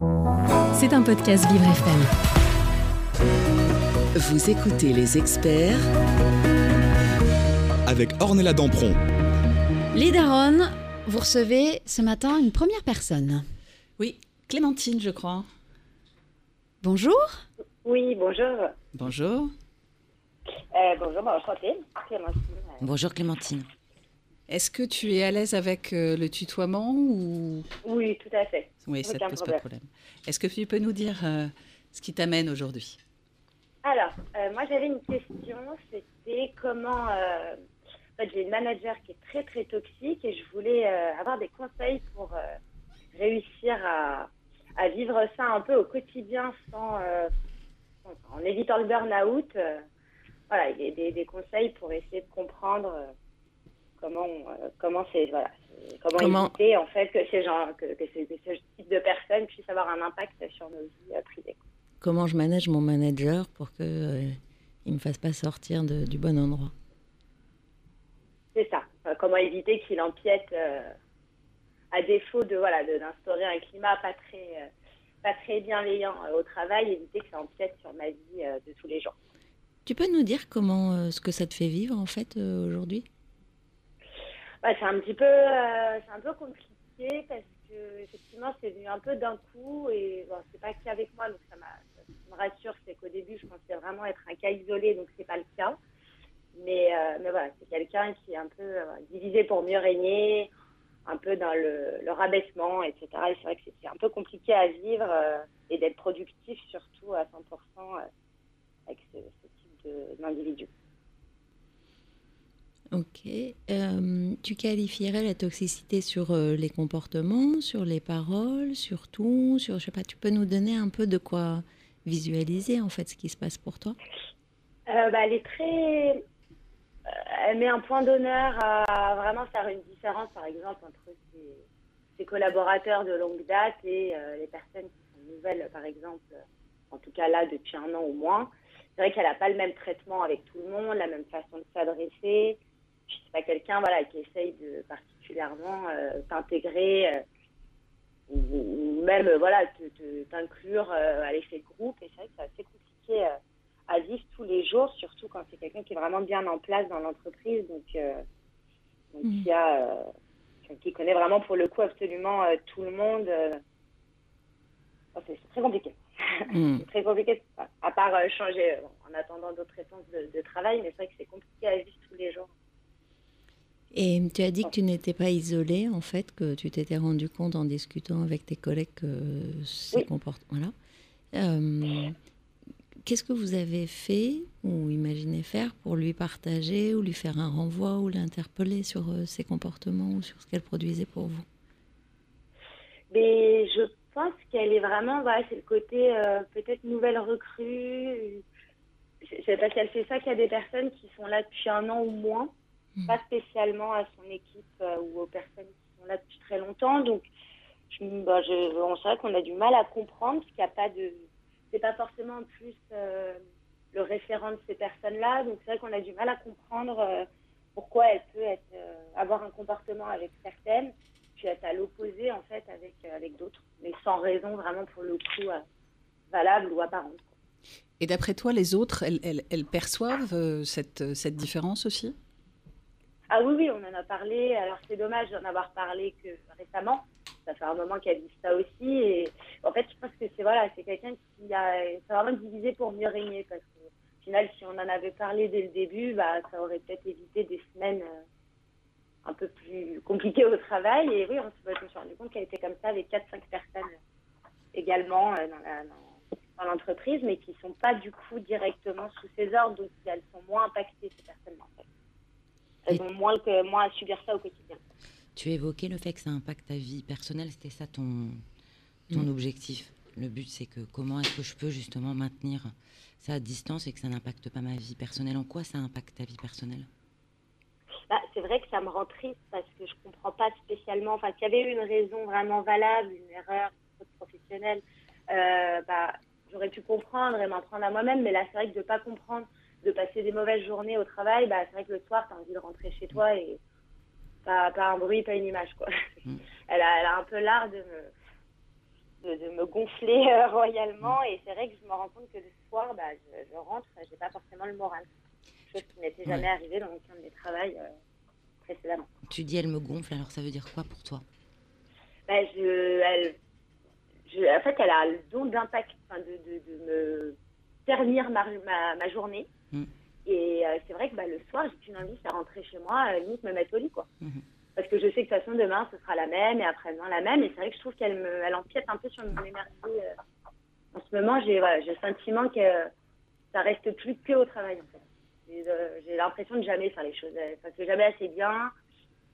C'est un podcast Vivre FM. Vous écoutez les experts avec Ornella Dampron. Les Daronnes, vous recevez ce matin une première personne. Oui, Clémentine, je crois. Bonjour. Oui, bonjour. Bonjour. Euh, bonjour. Clémentine. Bonjour Clémentine. Est-ce que tu es à l'aise avec euh, le tutoiement ou? Oui, tout à fait. Oui, ça ne pose pas de problème. Est-ce que tu peux nous dire euh, ce qui t'amène aujourd'hui? Alors, euh, moi j'avais une question, c'était comment... euh, en fait, j'ai une manager qui est très très toxique et je voulais avoir des conseils pour réussir à, à vivre ça un peu au quotidien sans, en évitant le burn-out. voilà, des, des, des conseils pour essayer de comprendre comment euh, comment c'est voilà comment, Comment- éviter en fait que ces gens que, que, ces- que ce type de personnes puissent avoir un impact sur nos vies euh, privées. Comment je manage mon manager pour que euh, il me fasse pas sortir de- du bon endroit? C'est ça. Comment éviter qu'il empiète euh, à défaut de voilà d'instaurer un climat pas très euh, pas très bienveillant au travail, éviter que ça empiète sur ma vie de tous les jours. Tu peux nous dire comment ce que ça te fait vivre en fait aujourd'hui? Ouais, c'est un petit peu euh, c'est un peu compliqué parce que effectivement c'est venu un peu d'un coup et bon, c'est pas qu'avec moi donc ça, m'a- ça me rassure c'est qu'au début je pensais vraiment être un cas isolé donc c'est pas le cas. Mais euh, mais voilà c'est quelqu'un qui est un peu euh, divisé pour mieux régner un peu dans le, le rabaissement etc et c'est vrai que c'est- un peu compliqué à vivre euh, et d'être productif surtout à 100% euh, avec ce, type d'individu Ok. Euh, tu qualifierais la toxicité sur euh, les comportements, sur les paroles, sur tout, sur je sais pas. Tu peux nous donner un peu de quoi visualiser en fait ce qui se passe pour toi? Euh, bah, elle est très. elle met un point d'honneur à vraiment faire une différence, par exemple, entre ses, ses collaborateurs de longue date et les personnes qui sont nouvelles, par exemple, en tout cas là depuis un an au moins. C'est vrai qu'elle n'a pas le même traitement avec tout le monde, la même façon de s'adresser. Puis c'est pas quelqu'un voilà, qui essaye de particulièrement euh, t'intégrer euh, ou, même euh, voilà, te- te- t'inclure à l'effet de groupe. Et c'est vrai que c'est assez compliqué. à vivre tous les jours, surtout quand c'est quelqu'un qui est vraiment bien en place dans l'entreprise, donc, donc qui, a, euh, qui connaît vraiment pour le coup absolument tout le monde. Oh, c'est très compliqué. C'est très compliqué, à part euh, changer euh, en attendant d'autres réponses de, de travail, mais c'est vrai que c'est compliqué à vivre tous les jours. Et tu as dit que tu n'étais pas isolée, en fait, que tu t'étais rendu compte en discutant avec tes collègues que ces Oui. comportements. Voilà. Euh, Qu'est-ce que vous avez fait ou imaginé faire pour lui partager ou lui faire un renvoi ou l'interpeller sur euh, ses comportements ou sur ce qu'elle produisait pour vous? Mais je pense qu'elle est vraiment, voilà, c'est le côté euh, peut-être nouvelle recrue. Je sais pas si elle fait ça qu'il y a des personnes qui sont là depuis un an ou moins, Mhm. pas spécialement à son équipe euh, ou aux personnes qui sont là depuis très longtemps. Donc, je, bah, je, on c'est vrai qu'on a du mal à comprendre parce qu'il n'y a pas de, c'est pas forcément en plus euh, le référent de ces personnes-là. Donc, c'est vrai qu'on a du mal à comprendre euh, pourquoi elle peut être, euh, avoir un comportement avec certaines puis être à l'opposé en fait avec, euh, avec d'autres, mais sans raison vraiment pour le coup euh, valable ou apparente. Et d'après toi, les autres, elles, elles- elles perçoivent euh, cette, cette différence aussi? Ah oui, oui, on en a parlé. Alors c'est dommage d'en avoir parlé que récemment. Ça fait un moment qu'elle dit ça aussi. Et en fait, je pense que c'est voilà, quelqu'un qui a vraiment divisé pour mieux régner. Parce qu'au final, si on en avait parlé dès le début, bah, ça aurait peut-être évité des semaines euh, un peu plus compliquées au travail. Et oui, on se suis rendu compte qu'elle était comme ça avec 4-5 personnes également euh, dans l'entreprise, mais qui sont pas du coup directement sous ses ordres, donc elles sont moins impactées ces personnes-là. En. Elles Et- ont moins, que, moins à subir ça au quotidien. Tu évoquais le fait que ça impacte ta vie personnelle, c'était ça ton, ton objectif. Le but, c'est que comment est-ce que je peux justement maintenir ça à distance et que ça n'impacte pas ma vie personnelle? En quoi ça impacte ta vie personnelle? Bah, c'est vrai que ça me rend triste parce que je comprends pas spécialement. Enfin, s'il y avait eu une raison vraiment valable, une erreur professionnelle, euh, bah, j'aurais pu comprendre et m'en prendre à moi-même. Mais là, c'est vrai que de pas comprendre, de passer des mauvaises journées au travail, bah, c'est vrai que le soir, tu as envie de rentrer chez toi et pas, pas un bruit, pas une image. Quoi. Mm. Elle, a, elle a un peu l'art de me, de, me gonfler euh, royalement. Et c'est vrai que je me rends compte que le soir, bah, je, rentre, j'ai pas forcément le moral. Chose qui n'était jamais arrivée dans mon camp de travail euh, précédemment. Tu dis elle me gonfle, alors ça veut dire quoi pour toi? Bah, je, elle, je, En fait, elle a le don d'impact, de, de, de, me ternir ma, ma, journée. Mm. Et euh, c'est vrai que bah, le soir, j'ai qu'une envie, c'est rentrer chez moi, limite me mettre au lit. Quoi. Mm-hmm parce que je sais que de toute façon demain ce sera la même et après-demain la même. Et c'est vrai que je trouve qu'elle me, elle empiète un peu sur mon énergie. Euh. En ce moment, j'ai voilà, le sentiment que ça reste plus que au travail en fait. J'ai euh, l'impression de jamais faire les choses. Elle ne fait jamais assez bien.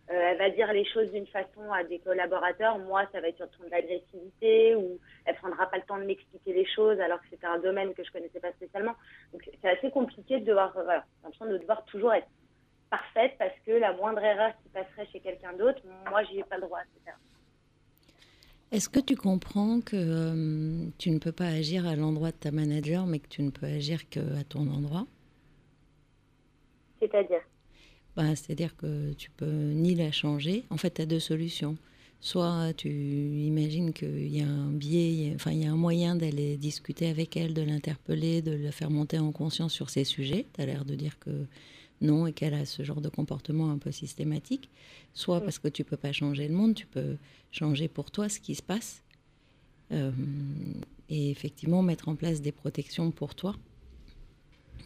Euh, elle va dire les choses d'une façon à des collaborateurs. Moi, ça va être sur le ton de l'agressivité ou elle prendra pas le temps de m'expliquer les choses alors que c'était un domaine que je connaissais pas spécialement. Donc c'est assez compliqué de devoir, voilà, l'impression de devoir toujours être parfaite parce que la moindre erreur qui passerait chez quelqu'un d'autre, moi, j'y ai pas le droit, etc. Est-ce que tu comprends que euh, tu ne peux pas agir à l'endroit de ta manager, mais que tu ne peux agir qu'à ton endroit? C'est-à-dire? Ben, C'est-à-dire que tu peux ni la changer. En fait, tu as deux solutions. Soit tu imagines qu'il y a un biais, enfin il y a un moyen d'aller discuter avec elle, de l'interpeller, de la faire monter en conscience sur ces sujets. Tu as l'air de dire que non et qu'elle a ce genre de comportement un peu systématique, soit parce que tu peux pas changer le monde, tu peux changer pour toi ce qui se passe euh, et effectivement mettre en place des protections pour toi,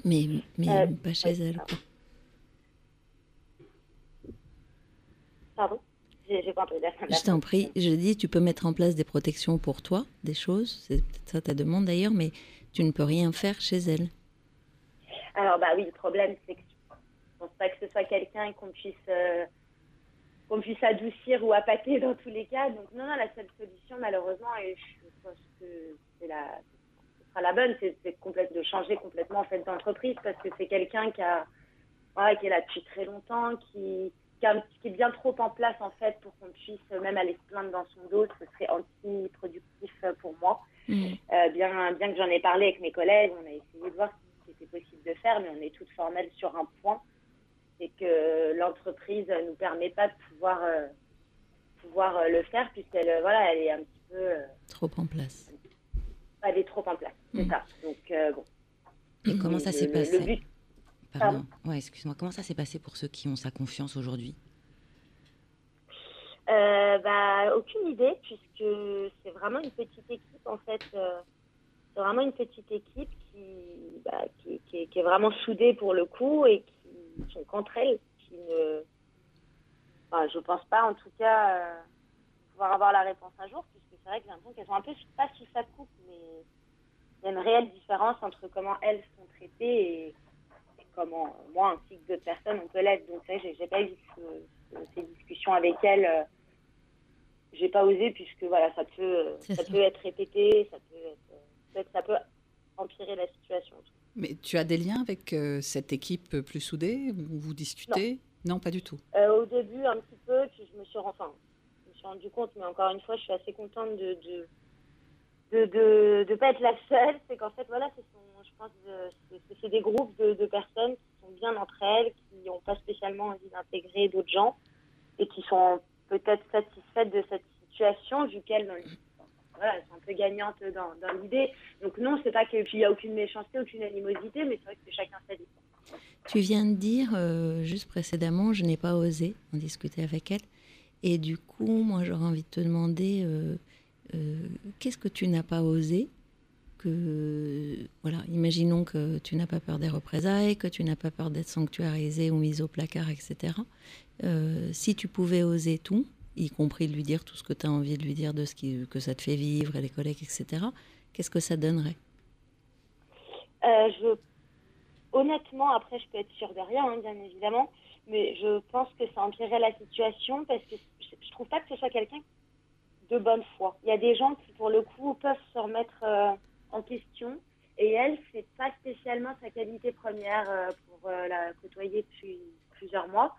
mais, mais euh, pas chez elle. Quoi. Pardon? Je t'en prie, je dis, tu peux mettre en place des protections pour toi, des choses, c'est peut-être ça ta demande d'ailleurs, mais tu ne peux rien faire chez elle. Alors, bah oui, le problème, c'est que je pense pas que ce soit quelqu'un qu'on puisse euh, qu'on puisse adoucir ou appâter dans tous les cas. Donc non, non, la seule solution malheureusement, et je pense que c'est la ce sera la bonne, c'est de changer complètement en fait d'entreprise parce que c'est quelqu'un qui a qui est là depuis très longtemps, qui qui, est bien trop en place en fait pour qu'on puisse même aller se plaindre dans son dos, ce serait anti-productif pour moi. Mmh. Euh, bien, bien que j'en ai parlé avec mes collègues, on a essayé de voir ce qui était possible de faire, mais on est toutes formelles sur un point c'est que l'entreprise ne nous permet pas de pouvoir, euh, pouvoir euh, le faire puisqu'elle euh, voilà, elle est un petit peu... trop en place. Elle est trop en place, c'est mm. ça. Donc, bon. Et comment ça s'est passé? Pardon. Ouais, excuse-moi. Comment ça s'est passé pour ceux qui ont sa confiance aujourd'hui? Bah, aucune idée, puisque c'est vraiment une petite équipe en fait. c'est vraiment une petite équipe qui, bah, qui, qui, est vraiment soudée pour le coup et qui sont contre elles, qui ne. Enfin, je pense pas, en tout cas, euh, pouvoir avoir la réponse un jour, puisque c'est vrai que j'ai l'impression qu'elles sont un peu, pas sous sa coupe, mais il y a une réelle différence entre comment elles sont traitées et, comment moi, ainsi que d'autres personnes, on peut l'être. Donc, c'est vrai, j'ai pas eu ces discussions avec elles. Euh, j'ai pas osé, puisque voilà, ça peut, ça, peut être répété, ça peut, être, ça peut empirer la situation. Mais tu as des liens avec euh, cette équipe plus soudée où vous discutez? Non. pas du tout. Euh, au début, un petit peu, puis je me suis, enfin, je me suis rendu compte, mais encore une fois, je suis assez contente de de, de, de, pas être la seule. C'est qu'en fait, voilà, ce sont, je pense, c'est des groupes de, personnes qui sont bien entre elles, qui n'ont pas spécialement envie d'intégrer d'autres gens et qui sont peut-être satisfaites de cette situation, vu qu'elles, dans voilà, elles sont un peu gagnantes dans, l'idée. Donc non, c'est pas qu'il n'y a aucune méchanceté, aucune animosité, mais c'est vrai que chacun sa. Tu viens de dire euh, juste précédemment, je n'ai pas osé en discuter avec elle. Et du coup, moi, j'aurais envie de te demander, euh, euh, qu'est-ce que tu n'as pas osé que, voilà, imaginons que tu n'as pas peur des représailles, que tu n'as pas peur d'être sanctuarisé ou mis au placard, etc. si tu pouvais oser tout, y compris lui dire tout ce que tu as envie de lui dire de ce que ça te fait vivre et les collègues, etc., qu'est-ce que ça donnerait? Euh, je... Honnêtement, après, je peux être sûre de rien, hein, bien évidemment, mais je pense que ça empirerait la situation parce que je trouve pas que ce soit quelqu'un de bonne foi. Il y a des gens qui, pour le coup, peuvent se remettre euh, en question et elle, c'est pas spécialement sa qualité première euh, pour la côtoyer depuis plusieurs mois.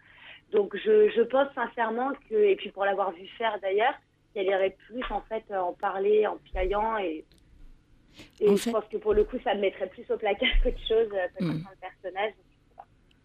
Donc je, je, pense sincèrement que, et puis pour l'avoir vu faire d'ailleurs, qu'elle irait plus en fait en parler, en piaillant et, et je pense que pour le coup ça me mettrait plus au placard qu'autre chose, peut-être hmm. personnage.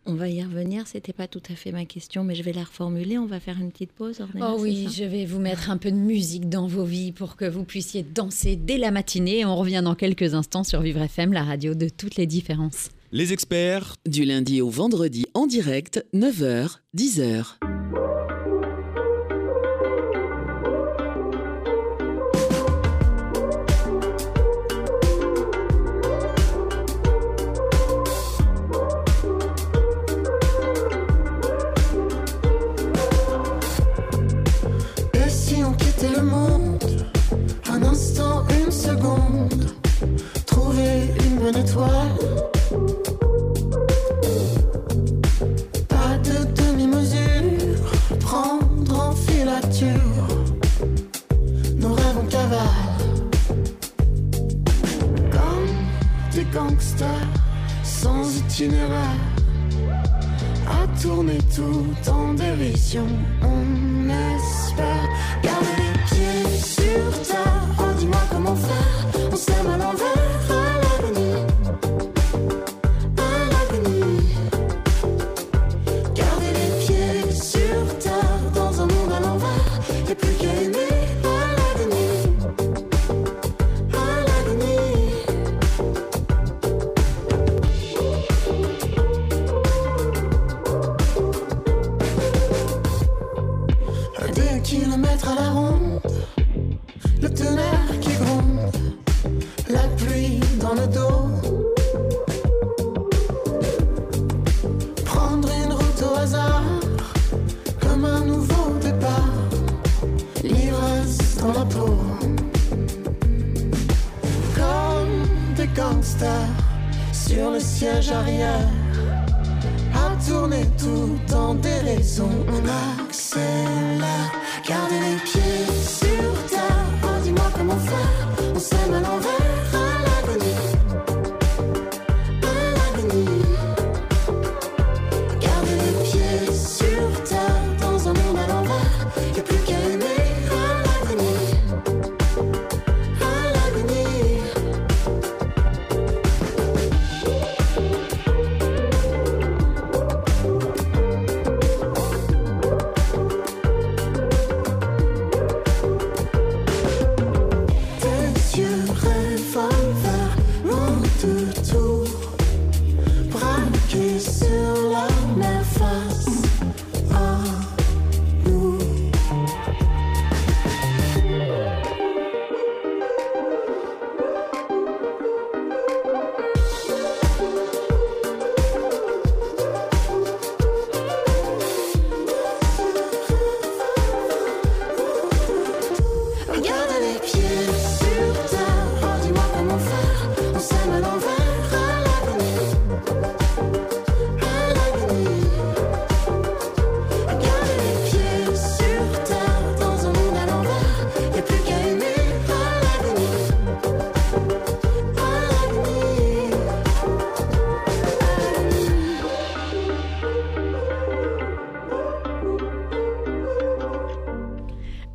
On va y revenir, c'était pas tout à fait ma question, mais je vais la reformuler. On va faire une petite pause. Ornella, Oh oui, je vais vous mettre un peu de musique dans vos vies pour que vous puissiez danser dès la matinée. On revient dans quelques instants sur Vivre FM, la radio de toutes les différences. Les experts. Du lundi au vendredi en direct, 9h, 10h. Une étoile Pas de demi-mesure Prendre en filature. Nos rêves en cavale. Comme des gangsters Sans itinéraire. À tourner tout en dérision. On espère garder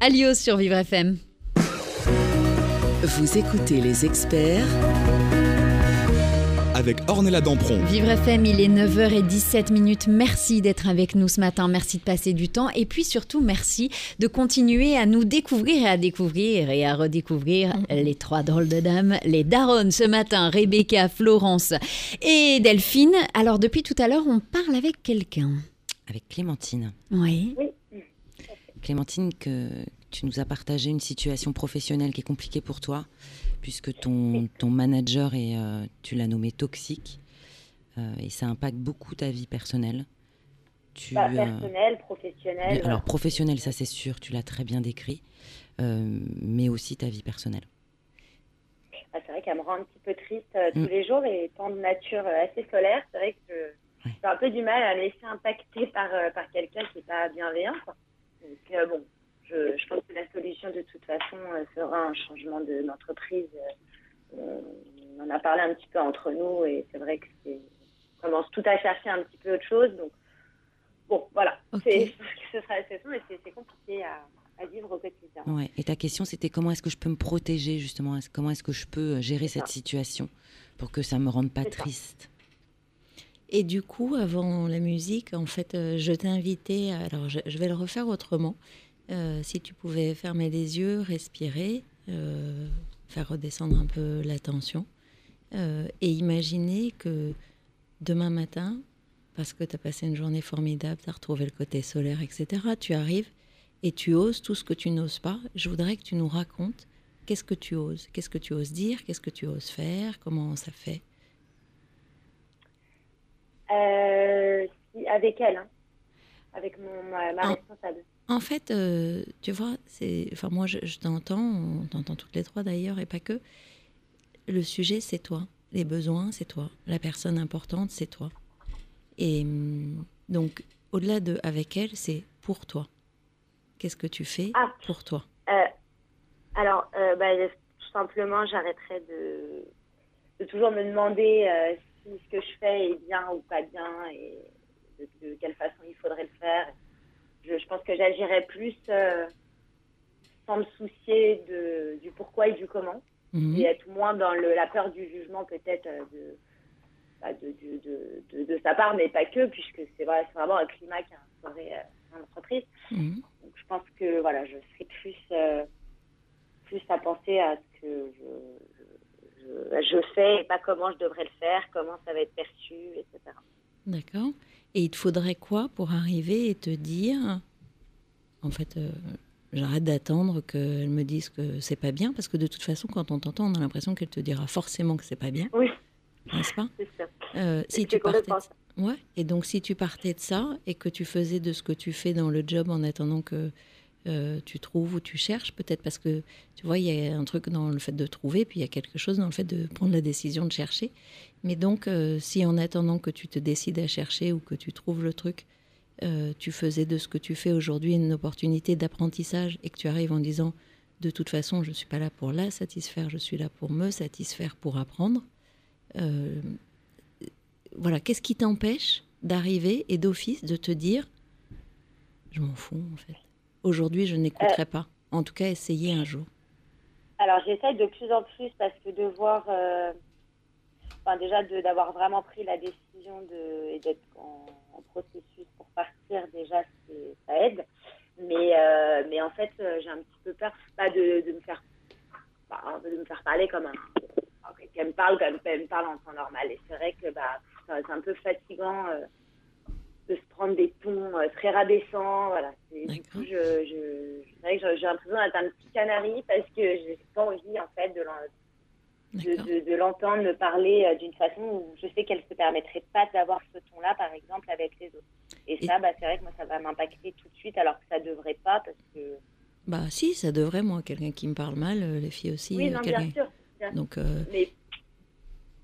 Alios sur Vivre FM. Vous écoutez les experts avec Ornella Dampron. Vivre FM, il est 9h17 minutes. Merci d'être avec nous ce matin. Merci de passer du temps. Et puis surtout, merci de continuer à nous découvrir et à découvrir et à redécouvrir les trois drôles de dames, les daronnes ce matin, Rebecca, Florence et Delphine. Alors, depuis tout à l'heure, on parle avec quelqu'un. Avec Clémentine. Oui. Clémentine, que tu nous as partagé une situation professionnelle qui est compliquée pour toi, puisque ton, ton manager est, euh, tu l'as nommé toxique, euh, et ça impacte beaucoup ta vie personnelle. Tu, Bah, euh, personnel, professionnel. alors professionnel, ça c'est sûr, tu l'as très bien décrit, mais aussi ta vie personnelle. Ah, c'est vrai qu'elle me rend un petit peu triste tous Mm. les jours et étant de nature assez solaire, c'est vrai que Ouais. j'ai un peu du mal à me laisser impacter par, euh, par quelqu'un qui n'est pas bienveillant. quoi. Euh, bon, je, je pense que la solution de toute façon euh, sera un changement de- d'entreprise. Euh, on en a parlé un petit peu entre nous et c'est vrai que c'est on commence tout à chercher un petit peu autre chose. Donc bon, voilà, c'est, ce sera la solution, mais c'est, c'est compliqué à, à vivre au quotidien. Ouais. Et ta question, c'était comment est-ce que je peux me protéger justement? Comment est-ce que je peux gérer cette situation pour que ça me rende pas C'est triste? Et du coup, avant la musique, en fait, euh, je t'ai invité. à- Alors, je, vais le refaire autrement. Euh, si tu pouvais fermer les yeux, respirer, euh, faire redescendre un peu la tension, et imaginer que demain matin, parce que tu as passé une journée formidable, tu as retrouvé le côté solaire, etc., tu arrives et tu oses tout ce que tu n'oses pas. Je voudrais que tu nous racontes qu'est-ce que tu oses, qu'est-ce que tu oses dire, qu'est-ce que tu oses faire, comment ça fait? Euh, si- avec elle, hein. avec mon, ma, ma Ah. responsable. En fait, euh, tu vois, c'est, enfin moi je, je t'entends, on t'entend toutes les trois d'ailleurs et pas que. Le sujet c'est toi, les besoins c'est toi, la personne importante c'est toi. Et hum, donc au-delà de avec elle, c'est pour toi. Qu'est-ce que tu fais Ah. pour toi? Euh, alors, euh, bah, tout simplement, j'arrêterai de, de toujours me demander si ce que je fais est bien ou pas bien et de, de quelle façon il faudrait le faire. Je, je pense que j'agirais plus euh, sans me soucier de, du pourquoi et du comment Mhm. et être moins dans le, la peur du jugement peut-être euh, de, bah, de, de, de, sa part, mais pas que, puisque c'est vrai, c'est vraiment un climat qui a instauré euh, en entreprise. Mhm. Donc, je pense que voilà, je serai plus, euh, plus à penser à ce que je, je, je fais et pas comment je devrais le faire, comment ça va être perçu, etc. D'accord. Et il te faudrait quoi pour arriver et te dire, en fait, euh, j'arrête d'attendre qu'elle me dise que c'est pas bien, parce que de toute façon, quand on t'entend, on a l'impression qu'elle te dira forcément que c'est pas bien, Oui, n'est-ce pas? C'est ça. Euh, Si tu partais, de... ouais. Et donc, si tu partais de ça et que tu faisais de ce que tu fais dans le job en attendant que euh, tu trouves ou tu cherches, peut-être parce que tu vois, il y a un truc dans le fait de trouver, puis il y a quelque chose dans le fait de prendre la décision de chercher. Mais donc, euh, si en attendant que tu te décides à chercher ou que tu trouves le truc, euh, tu faisais de ce que tu fais aujourd'hui une opportunité d'apprentissage et que tu arrives en disant de toute façon, je ne suis pas là pour la satisfaire, je suis là pour me satisfaire, pour apprendre. Voilà, qu'est-ce qui t'empêche d'arriver et d'office de te dire je m'en fous en fait. Aujourd'hui, je n'écouterai pas. En tout cas, essayez un jour. Alors, j'essaie de plus en plus parce que de voir, euh, enfin, déjà d'avoir vraiment pris la décision de, et d'être en, processus pour partir, déjà, ça aide. Mais, euh, mais en fait, euh, j'ai un petit peu peur pas de, de me faire bah, de me faire parler comme un qu'elle me parle comme elle me parle en temps normal. Et c'est vrai que bah, c'est un peu fatigant de se prendre des tons euh, très rabaissants. Voilà. C'est- Du coup, je, que j'ai- l'impression d'être un petit canari parce que j'ai pas envie en fait de l'en- de, de, de l'entendre me parler euh, d'une façon où je sais qu'elle se permettrait pas d'avoir ce ton-là, par exemple, avec les autres. Et, Et- ça, bah, c'est vrai que moi, ça va m'impacter tout de suite, alors que ça devrait pas, parce que... Bah si, ça devrait, moi, quelqu'un qui me parle mal, euh, les filles aussi. oui, non, quelqu'un- bien sûr. bien- Donc, euh, Mais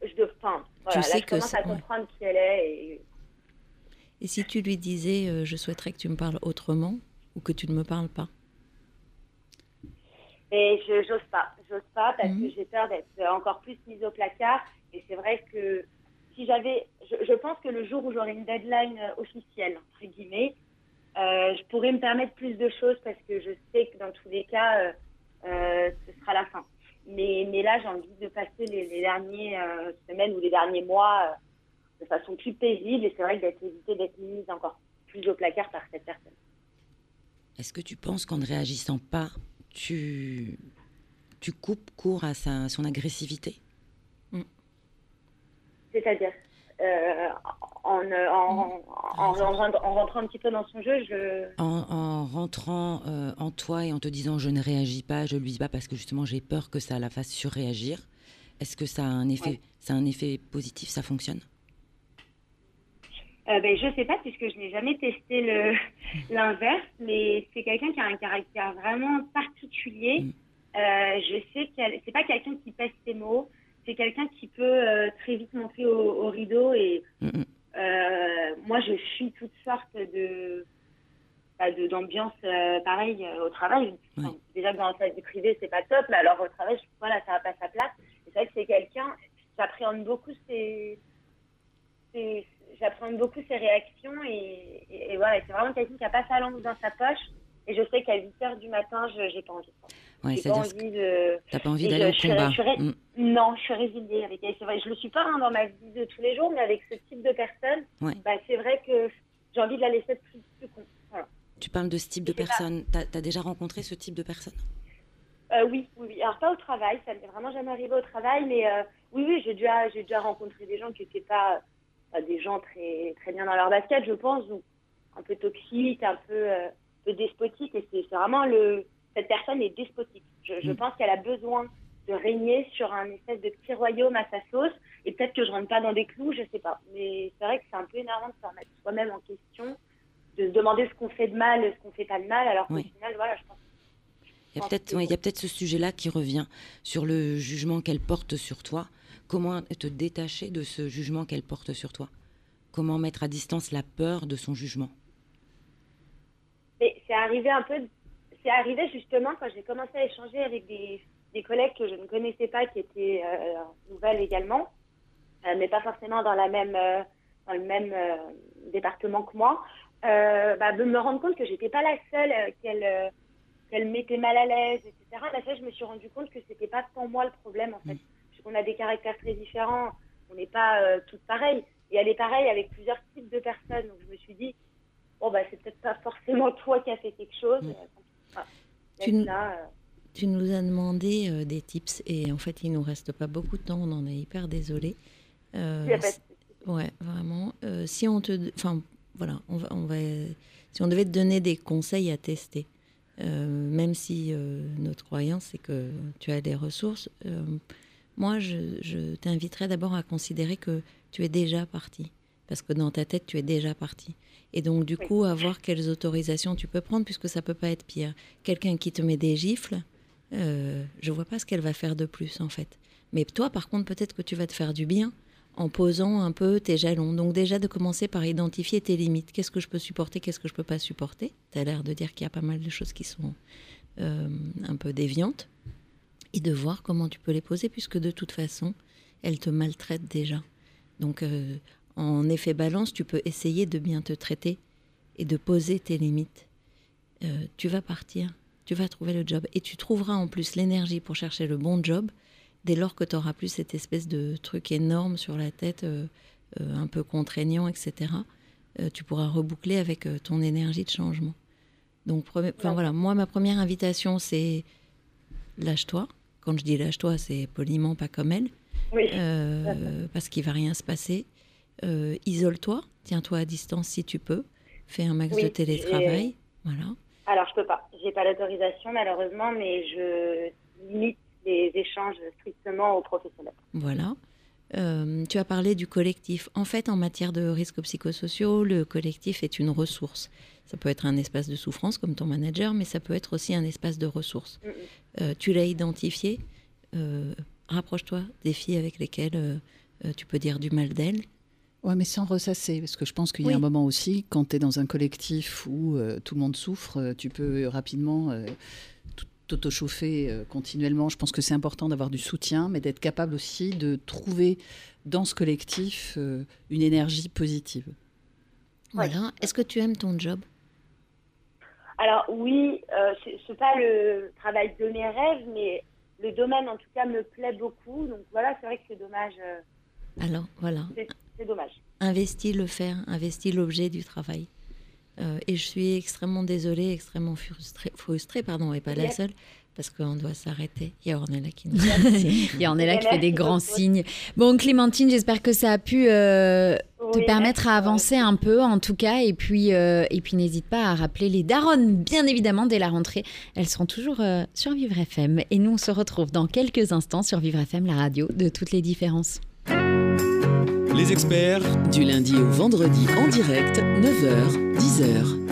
je dois... Enfin, voilà, sais là, je que commence c'est- à ouais. comprendre qui elle est. Et... et si tu lui disais, euh, je souhaiterais que tu me parles autrement ou que tu ne me parles pas? Et je j'ose pas. J'ose pas parce Mhm. que j'ai peur d'être encore plus mise au placard. Et c'est vrai que si j'avais... Je, je pense que le jour où j'aurai une deadline euh, officielle, entre guillemets, euh, je pourrais me permettre plus de choses parce que je sais que dans tous les cas, euh, euh, ce sera la fin. Mais, mais là, j'ai envie de passer les, les dernières semaines ou les derniers mois de façon plus paisible. Et c'est vrai que d'être éviter d'être mise encore plus au placard par cette personne. Est-ce que tu penses qu'en ne réagissant pas, tu, tu coupes court à sa, son agressivité? C'est-à-dire, euh, en, euh, en, en, en, rentrant- en rentrant un petit peu dans son jeu, je... en, en rentrant euh, en toi et en te disant je ne réagis pas, je lui dis pas parce que justement j'ai peur que ça la fasse surréagir. Est-ce que ça a un effet, Ouais. ça a un effet positif, ça fonctionne? Euh, ben, je sais pas puisque je n'ai jamais testé le l'inverse, mais c'est quelqu'un qui a un caractère vraiment particulier. Mm. Euh, je sais qu'elle c'est pas quelqu'un qui pèse ses mots, c'est quelqu'un qui peut euh, très vite monter au, au rideau et Mm, mm. euh, moi je fuis toutes sortes de bah, de d'ambiance euh, au travail. Enfin, Déjà que dans sa vie privée c'est pas top, mais alors au travail je- voilà ça va pas sa place. C'est vrai que c'est quelqu'un j'appréhende beaucoup ses, ses- j'appréhende beaucoup ses réactions et, et, et voilà, c'est vraiment quelqu'un qui a pas sa langue dans sa poche. Et je sais qu'à 8 heures du matin, je j'ai pas envie. Ouais, j'ai pas c'est-à-dire que envie de. t'as pas envie et d'aller au je combat. je Mm. Non, je suis résiliée avec elle. C'est vrai, je le suis pas hein, dans ma vie de tous les jours, mais avec ce type de personne, Ouais. bah, c'est vrai que j'ai envie de la laisser plus, plus con. Voilà. Tu parles de ce type de personne. T'as as déjà rencontré ce type de personne? Euh, oui, oui, oui. Alors pas au travail, ça m'est vraiment jamais arrivé au travail, mais euh, oui, oui, j'ai déjà, déjà rencontré des gens qui n'étaient pas des gens très, très bien dans leur basket, je pense, ou un peu toxiques, un peu, euh, peu despotiques, et c'est vraiment le, cette personne est despotique. Je, je Mm. pense qu'elle a besoin de régner sur un espèce de petit royaume à sa sauce, et peut-être que je rentre pas dans des clous, je sais pas. Mais c'est vrai que c'est un peu énervant de se remettre soi-même en question, de se demander ce qu'on fait de mal, ce qu'on fait pas de mal, alors qu'au Oui. final, voilà, je pense Il y a pense peut-être que- ouais, il y a peut-être ce sujet-là qui revient sur le jugement qu'elle porte sur toi. Comment te détacher de ce jugement qu'elle porte sur toi? Comment mettre à distance la peur de son jugement? C'est arrivé un peu, c'est arrivé justement quand j'ai commencé à échanger avec des, des collègues que je ne connaissais pas, qui étaient euh, nouvelles également, euh, mais pas forcément dans la même, euh, dans le même département que moi, bah, de me rendre compte que j'étais pas la seule qu'elle qu'elle mettait mal à l'aise, etc. Là, ça, je me suis rendu compte que c'était pas tant moi le problème en fait, parce qu'on a des caractères très différents, on n'est pas euh, toutes pareilles, et elle est pareille avec plusieurs types de personnes, donc je me suis dit bon bah c'est peut-être pas forcément toi qui as fait quelque chose. Euh. Tu là, euh, Tu nous as demandé euh, des tips et en fait il nous reste pas beaucoup de temps, on en est hyper désolé. Ouais, vraiment. Si on te, enfin, voilà, on va, on va, si on devait te donner des conseils à tester, euh, même si euh, notre croyance c'est que tu as des ressources, euh, moi je, je t'inviterais d'abord à considérer que tu es déjà parti, parce que dans ta tête tu es déjà parti. Et donc du Oui. coup, à voir quelles autorisations tu peux prendre, puisque ça peut pas être pire. Quelqu'un qui te met des gifles, euh, je vois pas ce qu'elle va faire de plus en fait. Mais toi, par contre, peut-être que tu vas te faire du bien en posant un peu tes jalons. Donc déjà de commencer par identifier tes limites. Qu'est-ce que je peux supporter, qu'est-ce que je peux pas supporter? Tu as l'air de dire qu'il y a pas mal de choses qui sont euh, un peu déviantes. Et de voir comment tu peux les poser, puisque de toute façon, elles te maltraitent déjà. Donc euh, en effet balance, tu peux essayer de bien te traiter et de poser tes limites. Euh, tu vas partir, tu vas trouver le job. Et tu trouveras en plus l'énergie pour chercher le bon job dès lors que tu auras plus cette espèce de truc énorme sur la tête, euh, un peu contraignant, etc., tu pourras reboucler avec ton énergie de changement. Donc, premier- Ouais. voilà, moi, ma première invitation, c'est lâche-toi. Quand je dis lâche-toi, c'est poliment, pas comme elle, Oui. euh, parce qu'il va rien se passer. Euh, Isole-toi, tiens-toi à distance si tu peux, fais un max Oui, de télétravail, voilà. Alors je peux pas, j'ai pas l'autorisation malheureusement, mais je limite les échanges strictement aux professionnels. Voilà. Euh, tu as parlé du collectif. En fait, en matière de risques psychosociaux, le collectif est une ressource. Ça peut être un espace de souffrance comme ton manager, mais ça peut être aussi un espace de ressources. Euh, tu l'as identifié. euh, Rapproche-toi des filles avec lesquelles euh, tu peux dire du mal d'elles. Ouais, mais sans ressasser, parce que je pense qu'il y a Oui. un moment aussi, quand tu es dans un collectif où euh, tout le monde souffre, tu peux rapidement euh, tout- t'auto-chauffer euh, continuellement. Je pense que c'est important d'avoir du soutien, mais d'être capable aussi de trouver dans ce collectif euh, une énergie positive. Voilà. Est-ce que tu aimes ton job? Alors oui, euh, c'est c'est pas le travail de mes rêves, mais le domaine en tout cas me plaît beaucoup. Donc voilà, c'est vrai que c'est dommage. euh, Alors, voilà. c'est- dommage. Investis le faire, investis l'objet du travail. Euh, et je suis extrêmement désolée, extrêmement frustrée, frustrée pardon, et pas la seule, parce qu'on doit s'arrêter. Il y a Ornella qui nous Il y en a là qui fait des grands signes. Bon, Clémentine, j'espère que ça a pu euh, te permettre merci, à avancer un peu, en tout cas. Et puis, euh, et puis n'hésite pas à rappeler les daronnes, bien évidemment, dès la rentrée. Elles seront toujours euh, sur Vivre FM. Et nous, on se retrouve dans quelques instants sur Vivre FM, la radio de toutes les différences. Les experts Du lundi au vendredi en direct, 9h, 10h.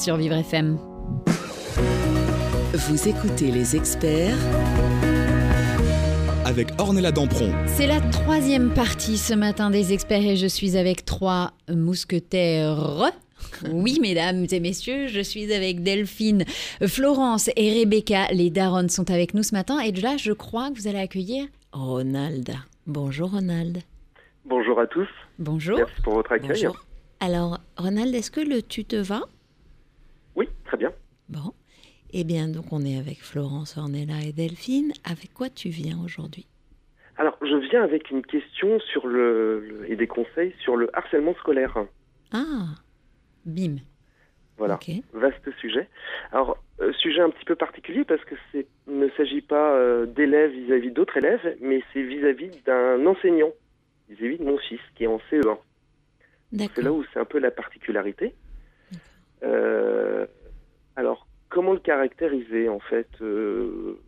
Sur Vivre FM. Vous écoutez les experts avec Ornella Dampron. C'est la troisième partie ce matin des experts et je suis avec trois mousquetaires. Oui, mesdames et messieurs, je suis avec Delphine, Florence et Rebecca. Les daronnes sont avec nous ce matin et là, je crois que vous allez accueillir Ronald. Bonjour Ronald. Bonjour à tous. Bonjour. Merci pour votre accueil. Bonjour. Alors, Ronald, est-ce que le tu te va Oui, très bien. Bon. Eh bien, donc on est avec Florence, Ornella et Delphine. Avec quoi tu viens aujourd'hui? Alors, je viens avec une question sur le, et des conseils sur le harcèlement scolaire. Ah, Bim. Voilà, ok. vaste sujet. Alors, euh, sujet un petit peu particulier parce que c'est ne s'agit pas euh, d'élèves vis-à-vis d'autres élèves, mais c'est vis-à-vis d'un enseignant, vis-à-vis de mon fils qui est en CE1. C'est là D'accord. où c'est un peu la particularité. Euh, alors, comment le caractériser en fait euh,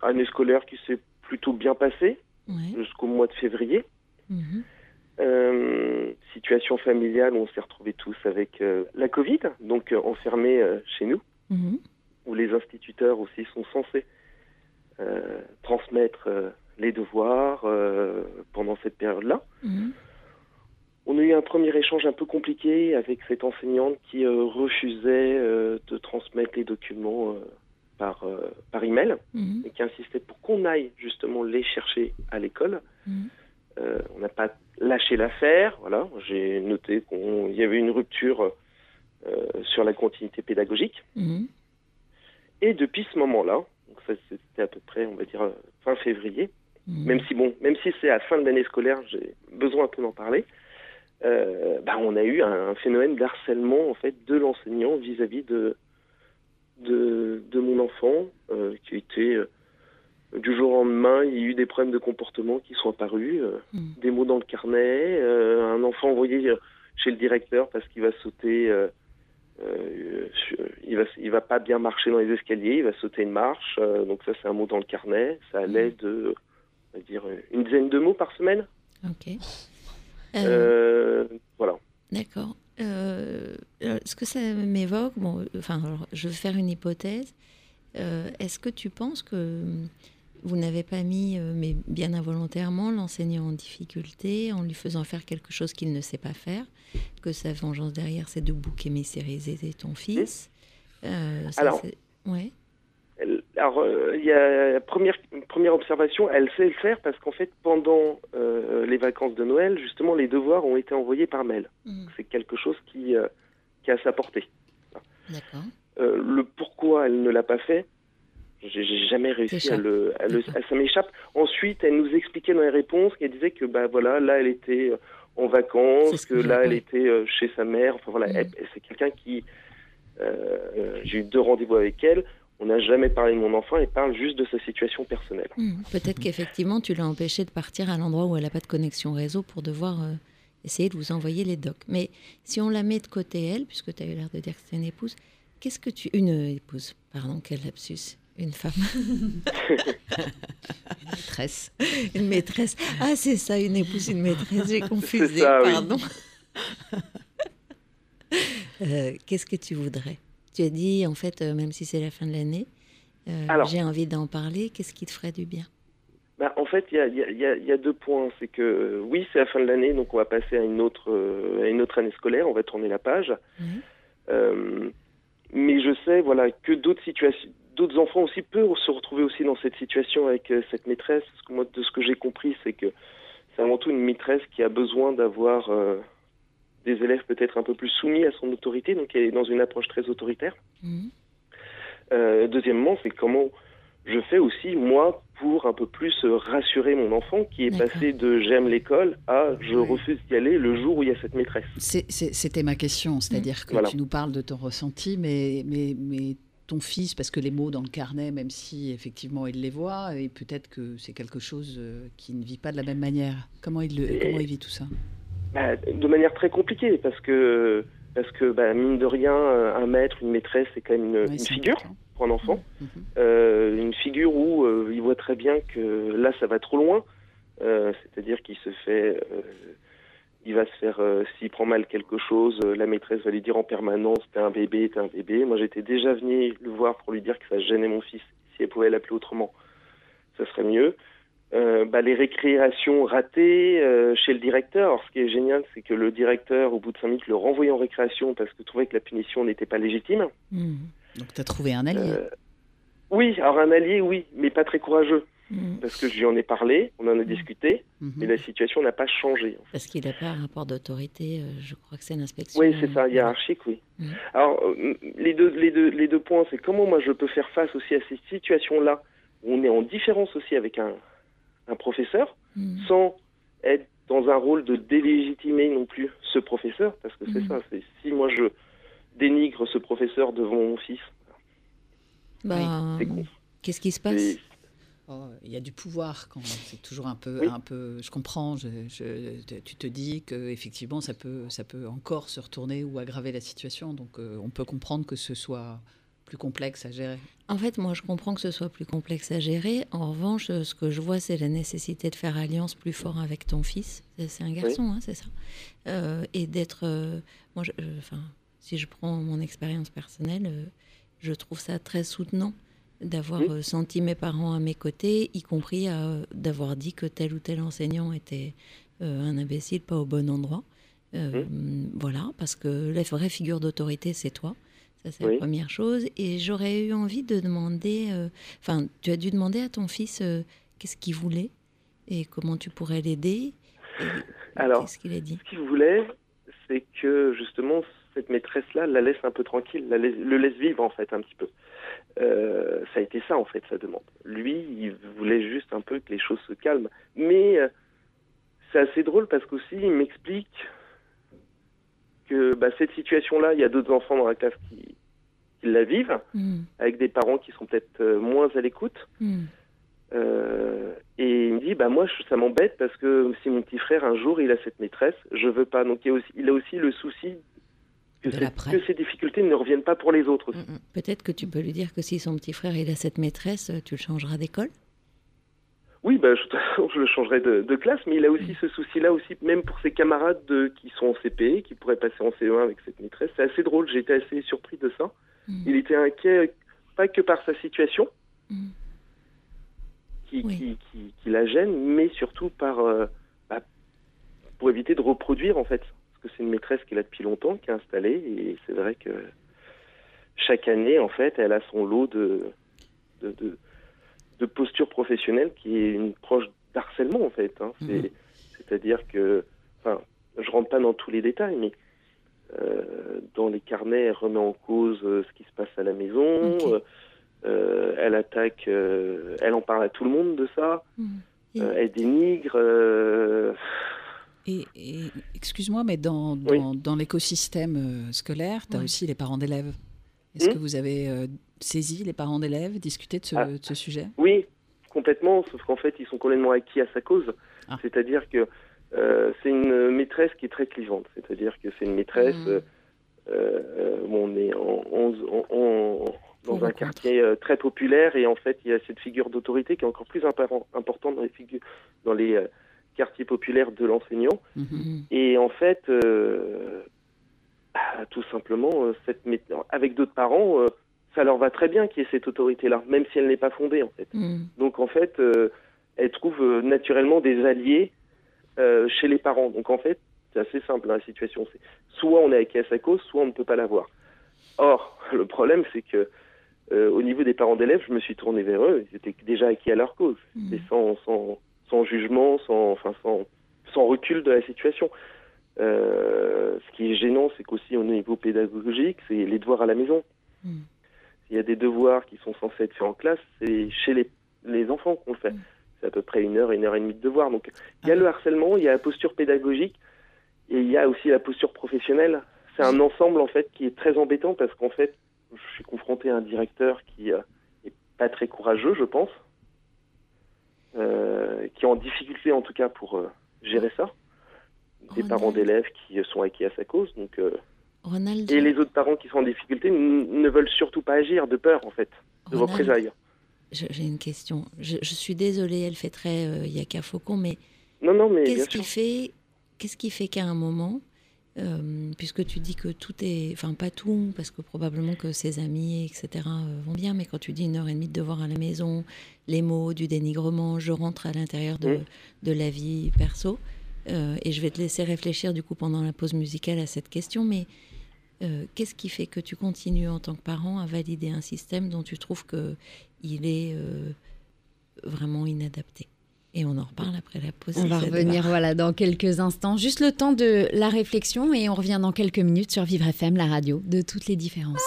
Année scolaire qui s'est plutôt bien passée Ouais. jusqu'au mois de février. Mhm. Euh, situation familiale, on s'est retrouvés tous avec euh, la Covid, donc euh, enfermés chez nous, Mhm. où les instituteurs aussi sont censés transmettre les devoirs pendant cette période-là. Mhm. On a eu un premier échange un peu compliqué avec cette enseignante qui euh, refusait euh, de transmettre les documents euh, par, par email Mhm. et qui insistait pour qu'on aille justement les chercher à l'école. Mhm. On n'a pas lâché l'affaire. Voilà, j'ai noté qu'il y avait une rupture sur la continuité pédagogique. Mhm. Et depuis ce moment-là, c'était à peu près, on va dire, fin février, même si bon, même si c'est à la fin de l'année scolaire, j'ai besoin un peu d'en parler. Euh, bah, on a eu un, un phénomène d'harcèlement en fait de l'enseignant vis-à-vis de, de de mon enfant euh, qui était euh, du jour au lendemain, il y a eu des problèmes de comportement qui sont apparus, Mhm. des mots dans le carnet, un enfant envoyé chez le directeur parce qu'il va sauter, il va il va pas bien marcher dans les escaliers, il va sauter une marche, donc ça c'est un mot dans le carnet, ça allait de on va dire une dizaine de mots par semaine. Ok. Euh, Euh, voilà. D'accord. Euh, ce que ça m'évoque, bon, enfin, alors, je vais faire une hypothèse. Est-ce que tu penses que vous n'avez pas mis, mais bien involontairement, l'enseignant en difficulté en lui faisant faire quelque chose qu'il ne sait pas faire Que sa vengeance derrière, c'est de bouc émissairiser ton fils? Euh, ça, Alors, ouais. Alors, euh, il y a première première observation, elle sait le faire parce qu'en fait, pendant euh, les vacances de Noël, justement, les devoirs ont été envoyés par mail. Mhm. C'est quelque chose qui euh, qui a sa portée. D'accord. Euh, le pourquoi elle ne l'a pas fait, j'ai jamais réussi à le, à le- D'accord. à- ça m'échappe. Ensuite, elle nous expliquait dans les réponses qu'elle disait que bah voilà, là, elle était en vacances, que là, elle était chez sa mère. Enfin voilà, Mm. c'est quelqu'un qui. euh, J'ai eu deux rendez-vous avec elle. On n'a jamais parlé de mon enfant. Elle parle juste de sa situation personnelle. Hmm, Peut-être qu'effectivement, tu l'as empêché de partir à l'endroit où elle n'a pas de connexion réseau pour devoir euh, essayer de vous envoyer les docs. Mais si on la met de côté, elle, puisque tu as eu l'air de dire que c'était une épouse, qu'est-ce que tu. Une épouse, pardon, quel lapsus. Une femme, Maîtresse. une maîtresse. Ah, c'est ça, une épouse, une maîtresse. J'ai confusé, ça, oui. pardon. Euh, Qu'est-ce que tu voudrais? Tu as dit, en fait, euh, même si c'est la fin de l'année, euh, j'ai envie d'en parler. Qu'est-ce qui te ferait du bien? Bah, en fait, il y a, y y y deux points. C'est que euh, oui, c'est la fin de l'année, donc on va passer à une autre, à une autre année scolaire. On va tourner la page. Mais je sais, voilà, que d'autres situations, d'autres enfants aussi peuvent se retrouver aussi dans cette situation avec euh, cette maîtresse. Parce que moi, de ce que j'ai compris, c'est que c'est avant tout une maîtresse qui a besoin d'avoir euh, des élèves peut-être un peu plus soumis à son autorité, donc elle est dans une approche très autoritaire. Mhm. Euh, deuxièmement, c'est comment je fais aussi, moi, pour un peu plus euh, rassurer mon enfant qui est passé de j'aime l'école à je Oui. refuse d'y aller le jour où il y a cette maîtresse. C'était ma question, c'est-à-dire que Voilà. tu nous parles de ton ressenti, mais, mais, mais ton fils, parce que les mots dans le carnet, même si effectivement il les voit, et peut-être que c'est quelque chose euh, qui ne vit pas de la même manière. Comment il, le, Et- comment il vit tout ça? Bah, de manière très compliquée, parce que, parce que bah, mine de rien, euh, un maître, une maîtresse, c'est quand même une, Oui, une c'est figure important. pour un enfant. Mhm. Euh, une figure où euh, il voit très bien que là, ça va trop loin. Euh, C'est-à-dire qu'il se fait, euh, il va se faire, euh, s'il prend mal quelque chose, la maîtresse va lui dire en permanence, t'es un bébé, t'es un bébé. Moi, j'étais déjà venu le voir pour lui dire que ça gênait mon fils. Si elle pouvait l'appeler autrement, ça serait mieux. Euh, bah, les récréations ratées euh, chez le directeur. Alors, ce qui est génial, c'est que le directeur, au bout de cinq minutes, le renvoyait en récréation parce que trouvait que la punition n'était pas légitime. Mhm. Donc tu as trouvé un allié. Euh, oui, alors un allié, oui, mais pas très courageux. Mhm. Parce que je lui en ai parlé, on en a discuté, Mhm. mais la situation n'a pas changé. Parce qu'il n'a pas un rapport d'autorité, je crois que c'est l'inspection. Oui, c'est ça, hiérarchique, oui. Alors, les deux, les, deux, les deux points, c'est comment moi je peux faire face aussi à ces situations-là, où on est en différence aussi avec un, un professeur, Mhm. sans être dans un rôle de délégitimer non plus ce professeur, parce que c'est Mhm. ça, c'est si moi je dénigre ce professeur devant mon fils, Bah, c'est con. Qu'est-ce qui se passe Oh, il y a du pouvoir quand. C'est toujours un peu, Oui. un peu. Je comprends. je- je- tu te dis que effectivement, ça peut, ça peut encore se retourner ou aggraver la situation. Donc, euh, on peut comprendre que ce soit plus complexe à gérer. En fait, moi, je comprends que ce soit plus complexe à gérer. En revanche, euh, ce que je vois, c'est la nécessité de faire alliance plus fort avec ton fils. C'est- un garçon, hein, c'est ça. Euh, et d'être. euh, moi, je- je- enfin, si je prends mon expérience personnelle, euh, je trouve ça très soutenant d'avoir Oui. euh, senti mes parents à mes côtés, y compris à, d'avoir dit que tel ou tel enseignant était euh, un imbécile, pas au bon endroit. Euh, Voilà, parce que la vraie figure d'autorité, c'est toi. Ça, c'est Oui. la première chose. Et j'aurais eu envie de demander, euh, enfin, tu as dû demander à ton fils euh, qu'est-ce qu'il voulait et comment tu pourrais l'aider. Alors, Qu'est-ce qu'il a dit Ce qu'il voulait, c'est que justement cette maîtresse-là la laisse un peu tranquille, la laisse- le laisse vivre en fait un petit peu. Euh, ça a été ça en fait sa demande. Lui, il voulait juste un peu que les choses se calment. Mais c'est assez drôle parce qu'aussi il m'explique que bah, cette situation-là, il y a d'autres enfants dans la classe qui, qui la vivent, Hmm, avec des parents qui sont peut-être euh, moins à l'écoute. hmm. Euh, et il me dit, bah moi, je- ça m'embête parce que si mon petit frère un jour il a cette maîtresse, je veux pas. Donc il, a aussi, il a aussi le souci que, ces difficultés ne reviennent pas pour les autres. aussi. Mm, mm. Peut-être que tu peux lui dire que si son petit frère il a cette maîtresse, euh, tu le changeras d'école? Oui, bah, je, je le changerai de, de classe, mais il a aussi ce souci-là aussi, même pour ses camarades de, qui sont en CP, qui pourraient passer en CE1 avec cette maîtresse. C'est assez drôle. J'ai été assez surpris de ça. Hmm, Il était inquiet, pas que par sa situation, hmm. qui, Oui. qui, qui, qui la gêne, mais surtout par euh, bah, pour éviter de reproduire en fait, parce que c'est une maîtresse qui est là depuis longtemps, qui est installée, et c'est vrai que chaque année en fait, elle a son lot de de, de, de posture professionnelle qui est une proche d'harcèlement en fait. hein. C'est- Mhm. C'est-à-dire que, enfin, je rentre pas dans tous les détails, mais dans les carnets, elle remet en cause euh, ce qui se passe à la maison. Euh, euh, elle attaque, euh, elle en parle à tout le monde de ça. Et- Euh, elle dénigre. euh, Et, et excuse-moi, mais dans, Oui. dans, l'écosystème euh, scolaire, tu as aussi les parents d'élèves. Est-ce Hmm. que vous avez euh, saisi les parents d'élèves, discuté de ce, Ah. de ce sujet? Oui, complètement, sauf qu'en fait, ils sont complètement acquis à sa cause. Ah. C'est-à-dire que euh, c'est une maîtresse qui est très clivante. C'est-à-dire que c'est une maîtresse. Mhm. euh, euh, bon, on est en, dans On un quartier euh, très populaire et en fait, il y a cette figure d'autorité qui est encore plus importante dans les, figures, dans les euh, quartiers populaires de l'enseignant. Mhm. Et en fait, euh, bah, tout simplement, euh, cette avec d'autres parents, euh, ça leur va très bien qu'il y ait cette autorité-là, même si elle n'est pas fondée en fait. Mhm. Donc en fait, euh, elle trouve euh, naturellement des alliés euh, chez les parents. Donc en fait, c'est assez simple hein, la situation. C'est soit on est acquis à sa cause, soit on ne peut pas l'avoir. Or, le problème, c'est que euh, au niveau des parents d'élèves, je me suis tourné vers eux. Ils étaient déjà acquis à leur cause, et sans, sans, sans jugement, sans, enfin, sans, sans recul de la situation. Euh, ce qui est gênant, c'est qu'aussi au niveau pédagogique, c'est les devoirs à la maison. Mhm. Il y a des devoirs qui sont censés être faits en classe, c'est chez les, les enfants qu'on le fait. Mhm. C'est à peu près une heure, une heure et demie de devoirs. Donc il y a Ah. le harcèlement, il y a la posture pédagogique, et il y a aussi la posture professionnelle. C'est un ensemble en fait qui est très embêtant parce qu'en fait, je suis confronté à un directeur qui euh, est pas très courageux, je pense, euh, qui est en difficulté en tout cas pour euh, gérer ça. Des Ronald. parents d'élèves qui euh, sont acquis à sa cause, donc euh, Ronald, et les autres parents qui sont en difficulté ne veulent surtout pas agir de peur en fait de représailles. J'ai une question. Je, je suis désolée, elle fait très euh, Yaka Faucon, mais Non non mais bien qu'est-ce qui fait, qu'est-ce qui fait qu'à un moment, euh, puisque tu dis que tout est, enfin pas tout, parce que probablement que ses amis, etc. euh, vont bien, mais quand tu dis une heure et demie de devoir à la maison, les mots, du dénigrement, je rentre à l'intérieur de, de la vie perso, euh, et je vais te laisser réfléchir du coup pendant la pause musicale à cette question, mais euh, qu'est-ce qui fait que tu continues en tant que parent à valider un système dont tu trouves que il est euh, vraiment inadapté? Et on en reparle après la pause. On va revenir voilà dans quelques instants. Juste le temps de la réflexion et on revient dans quelques minutes sur Vivre FM, la radio de toutes les différences.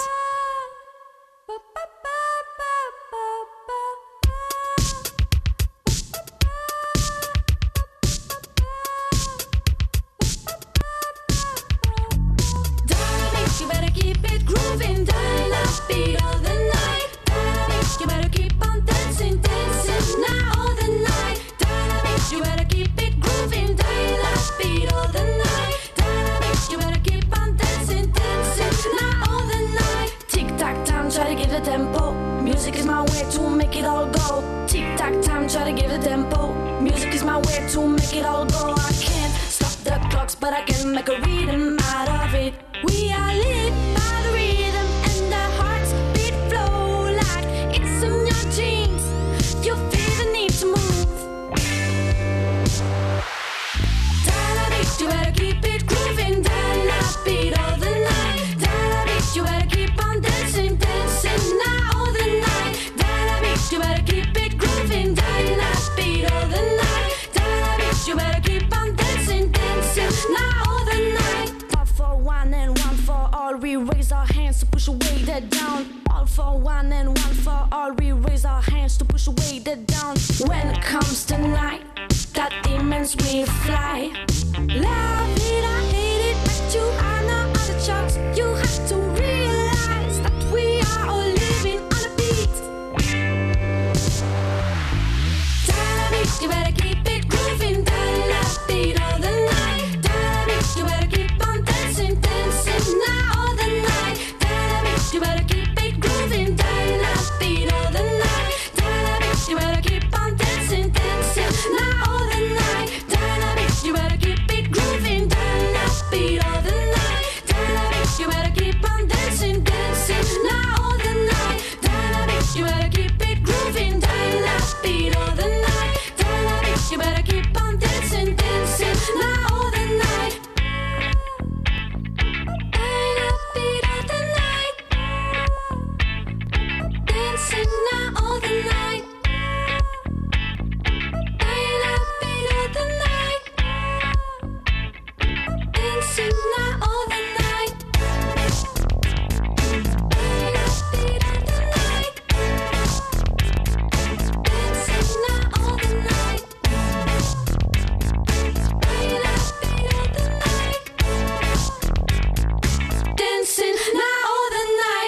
You better keep on dancing, dancing now all the night. One for one and one for all. We raise our hands to push away the down. All for one and one for all. We raise our hands to push away the down. When it comes to night, that demons will fly. Love it, I hate it, but you. You have to realize that we are all living on a beat. You better keep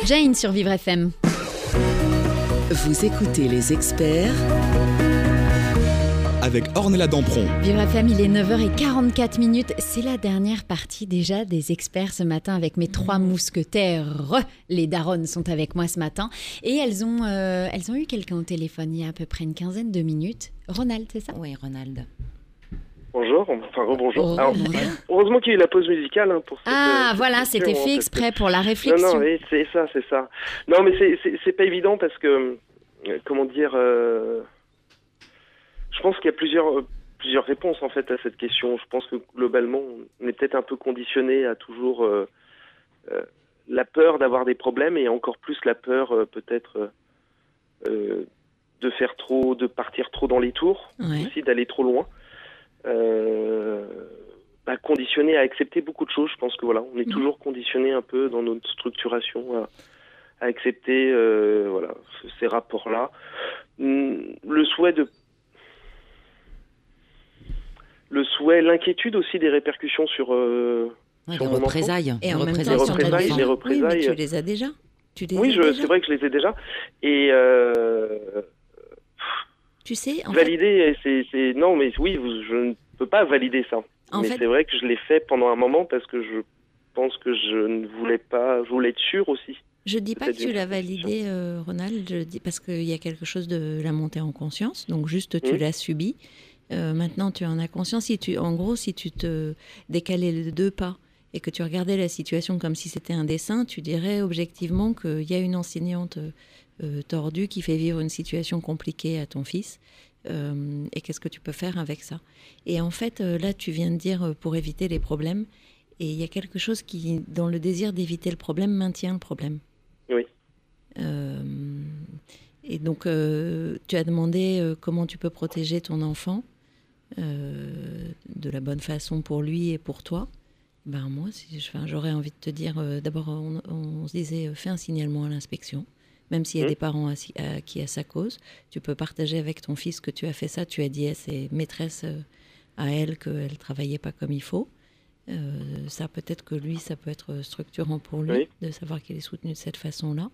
Jane sur Vivre FM. Vous écoutez les experts avec Ornella Dampron. Vivre FM, il est 9h44 minutes. C'est la dernière partie déjà des experts ce matin avec mes trois mousquetaires. Les daronnes sont avec moi ce matin et elles ont, euh, elles ont eu quelqu'un au téléphone il y a à peu près une quinzaine de minutes. Ronald, c'est ça? Oui, Ronald. Bonjour, enfin rebonjour. Oh, Alors, heureusement qu'il y a eu la pause musicale hein, pour cette, Ah, euh, voilà, c'était hein, fait exprès pour la Non, réflexion. non, oui, c'est ça, c'est ça. Non, mais c'est- pas évident parce que, euh, comment dire, euh, je pense qu'il y a plusieurs, plusieurs réponses en fait à cette question. Je pense que globalement, on est peut-être un peu conditionné à toujours la peur d'avoir des problèmes et encore plus la peur peut-être de faire trop, de partir trop dans les tours, Ouais. aussi d'aller trop loin. Euh, bah, conditionné à accepter beaucoup de choses. Je pense que voilà, on est Mhm. toujours conditionné un peu dans notre structuration à, à accepter euh, voilà ce- ces rapports-là. Hum, Le souhait de le souhait, l'inquiétude aussi des répercussions sur euh, Ouais, Sur les enfant. représailles. Et les en même temps, Les représailles, les Oui, représailles. mais tu les as déjà? Tu les oui, c'est vrai que je les ai déjà et euh, Tu sais, en fait, valider, c'est c'est- non, mais oui, vous- je ne peux pas valider ça. En mais fait- c'est vrai que je l'ai fait pendant un moment parce que je pense que je ne voulais pas, je voulais être sûr aussi. je dis pas que tu l'as validé, euh, Ronald. Je dis parce qu'il y a quelque chose de la montée en conscience. Donc juste, tu Mhm. l'as subi. Euh, maintenant, tu en as conscience. Si tu, en gros, si tu te décalais les deux pas et que tu regardais la situation comme si c'était un dessin, tu dirais objectivement qu'il y a une enseignante euh, tordue qui fait vivre une situation compliquée à ton fils. Euh, et qu'est-ce que tu peux faire avec ça? Et en fait, euh, là, tu viens de dire euh, pour éviter les problèmes. Et il y a quelque chose qui, dans le désir d'éviter le problème, maintient le problème. Oui. Euh, et donc, euh, tu as demandé euh, comment tu peux protéger ton enfant euh, de la bonne façon pour lui et pour toi. Ben moi, si, j'aurais envie de te dire, euh, d'abord, on, on se disait, euh, fais un signalement à l'inspection. Même s'il y a Mhm. des parents à, à qui à sa cause, tu peux partager avec ton fils que tu as fait ça. Tu as dit à ses maîtresses, euh, à elle, qu'elle ne travaillait pas comme il faut. Euh, ça, peut-être que lui, ça peut être structurant pour lui Oui. de savoir qu'il est soutenu de cette façon-là.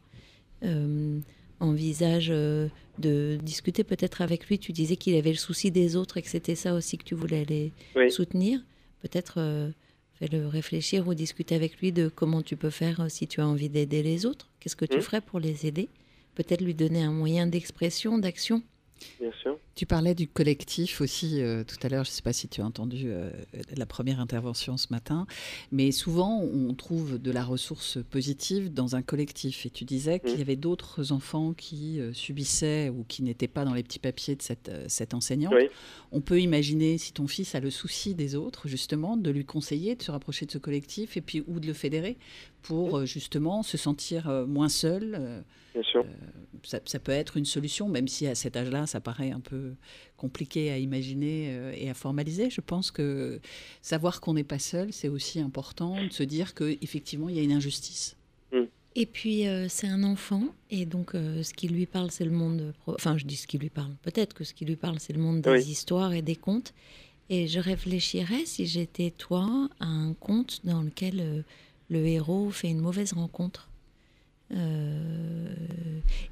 Euh, envisage euh, de discuter peut-être avec lui. Tu disais qu'il avait le souci des autres et que c'était ça aussi que tu voulais Oui. soutenir. Peut-être euh, fais-le réfléchir ou discuter avec lui de comment tu peux faire euh, si tu as envie d'aider les autres. Qu'est-ce que tu Mhm. ferais pour les aider? Peut-être lui donner un moyen d'expression, d'action. Bien sûr. Tu parlais du collectif aussi euh, tout à l'heure, je ne sais pas si tu as entendu euh, la première intervention ce matin, mais souvent on trouve de la ressource positive dans un collectif. Et tu disais qu'il y Mm. avait d'autres enfants qui euh, subissaient ou qui n'étaient pas dans les petits papiers de cette, cette enseignante. Oui. On peut imaginer, si ton fils a le souci des autres, justement, de lui conseiller de se rapprocher de ce collectif et puis ou de le fédérer pour euh, justement se sentir moins seul. Bien sûr. ça, ça peut être une solution, même si à cet âge-là, ça paraît un peu compliqué à imaginer euh, et à formaliser. Je pense que savoir qu'on n'est pas seul, c'est aussi important de se dire qu'effectivement, il y a une injustice. Et puis, euh, c'est un enfant, et donc euh, ce qui lui parle, c'est le monde. Enfin, je dis ce qui lui parle. Peut-être que ce qui lui parle, c'est le monde des Oui. histoires et des contes. Et je réfléchirais, si j'étais toi, à un conte dans lequel euh, le héros fait une mauvaise rencontre. Euh,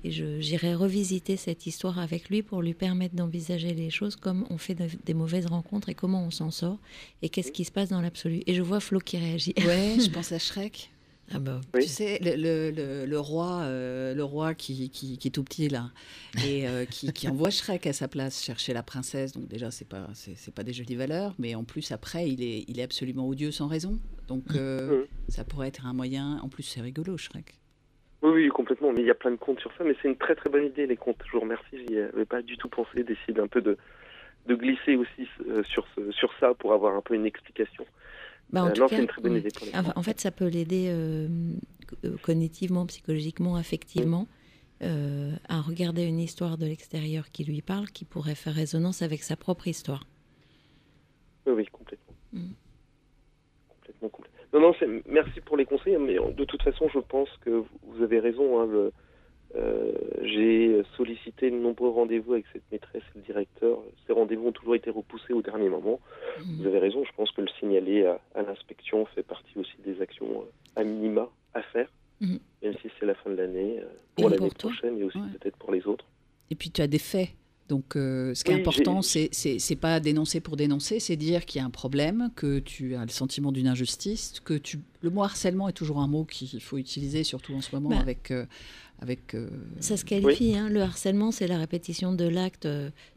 et je- j'irais revisiter cette histoire avec lui pour lui permettre d'envisager les choses comme on fait de- des mauvaises rencontres et comment on s'en sort et qu'est-ce qui se passe dans l'absolu. Et je vois Flo qui réagit. Ouais, je pense à Shrek. Ah bah, Oui. Tu sais, le, le- le- le roi, euh, le roi qui, qui- qui est tout petit là, et euh, qui, qui envoie Shrek à sa place chercher la princesse. Donc déjà, c'est pas, c'est, c'est pas des jolies valeurs, mais en plus après, il est, il est absolument odieux sans raison. Donc euh, ça pourrait être un moyen. En plus, c'est rigolo, Shrek. Oui, oui, complètement. Mais il y a plein de contes sur ça. Mais c'est une très très bonne idée, les contes. Je vous remercie. J'y avais pas du tout pensé d'essayer d'un peu de, de glisser aussi euh, sur, ce, sur ça pour avoir un peu une explication. bah, en Euh, tout non, cas, une très bonne idée pour les en fait, ça peut l'aider euh, cognitivement, psychologiquement, affectivement, à regarder une histoire de l'extérieur qui lui parle, qui pourrait faire résonance avec sa propre histoire. Oui, oui, complètement. Mm. Complètement, complètement. Non, non, merci pour les conseils, mais de toute façon, je pense que vous- avez raison. hein, le- euh, J'ai sollicité de nombreux rendez-vous avec cette maîtresse et le directeur. Ces rendez-vous ont toujours été repoussés au dernier moment. Vous avez raison, je pense que le signaler à, à l'inspection fait partie aussi des actions euh, à minima à faire. Mhm. même si c'est la fin de l'année, euh, pour l'année prochaine et aussi Ouais. peut-être pour les autres. Et puis tu as des faits. Donc euh, ce qui est important, c'est c'est pas dénoncer pour dénoncer, c'est dire qu'il y a un problème, que tu as le sentiment d'une injustice, que tu le mot harcèlement est toujours un mot qu'il faut utiliser, surtout en ce moment Bah. avec euh, avec. euh, Ça se qualifie. hein. Le harcèlement, c'est la répétition de l'acte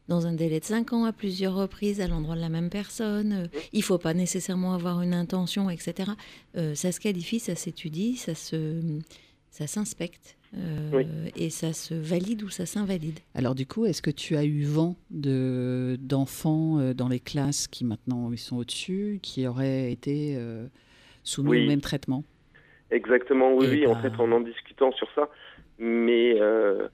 dans un délai de 5 ans à plusieurs reprises à l'endroit de la même personne. Il faut pas nécessairement avoir une intention, etc. Euh, ça se qualifie, ça s'étudie, ça se, ça s'inspecte. Euh, Oui. Et ça se valide ou ça s'invalide. Alors du coup, est-ce que tu as eu vent de d'enfants euh, dans les classes qui maintenant ils sont au-dessus, qui auraient été euh, soumis Oui. au même traitement? Exactement, oui, Eh en ben. fait, en en discutant sur ça. Mais euh,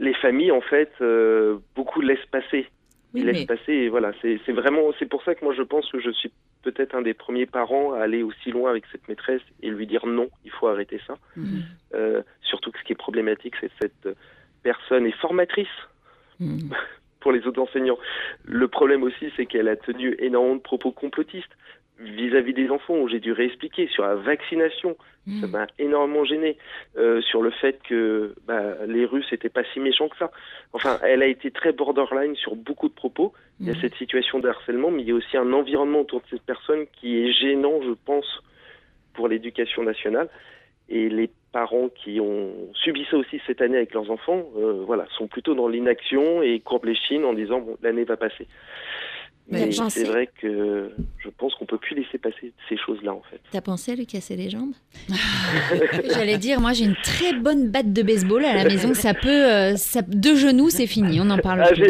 les familles, en fait, euh, beaucoup laissent passer. Oui, mais- passer, et voilà, c'est vraiment, c'est pour ça que moi je pense que je suis peut-être un des premiers parents à aller aussi loin avec cette maîtresse et lui dire non, il faut arrêter ça. Mhm. Euh, surtout que ce qui est problématique, c'est que cette personne est formatrice Mhm. pour les autres enseignants. Le problème aussi, c'est qu'elle a tenu énormément de propos complotistes vis-à-vis des enfants. J'ai dû réexpliquer sur la vaccination. Ça Mhm. m'a énormément gêné euh, sur le fait que bah, les Russes n'étaient pas si méchants que ça. Enfin, elle a été très borderline sur beaucoup de propos. Il y a Mhm. cette situation de harcèlement, mais il y a aussi un environnement autour de cette personne qui est gênant, je pense, pour l'éducation nationale. Et les parents qui ont subi ça aussi cette année avec leurs enfants, euh, voilà, sont plutôt dans l'inaction et courbent les chines en disant bon, l'année va passer. Mais c'est vrai que je pense qu'on peut plus laisser passer ces choses-là en fait. T'as pensé à lui casser les jambes J'allais dire, moi j'ai une très bonne batte de baseball à la maison. Ça peut, euh, ça, deux genoux, c'est fini. On n'en parle Ah, plus.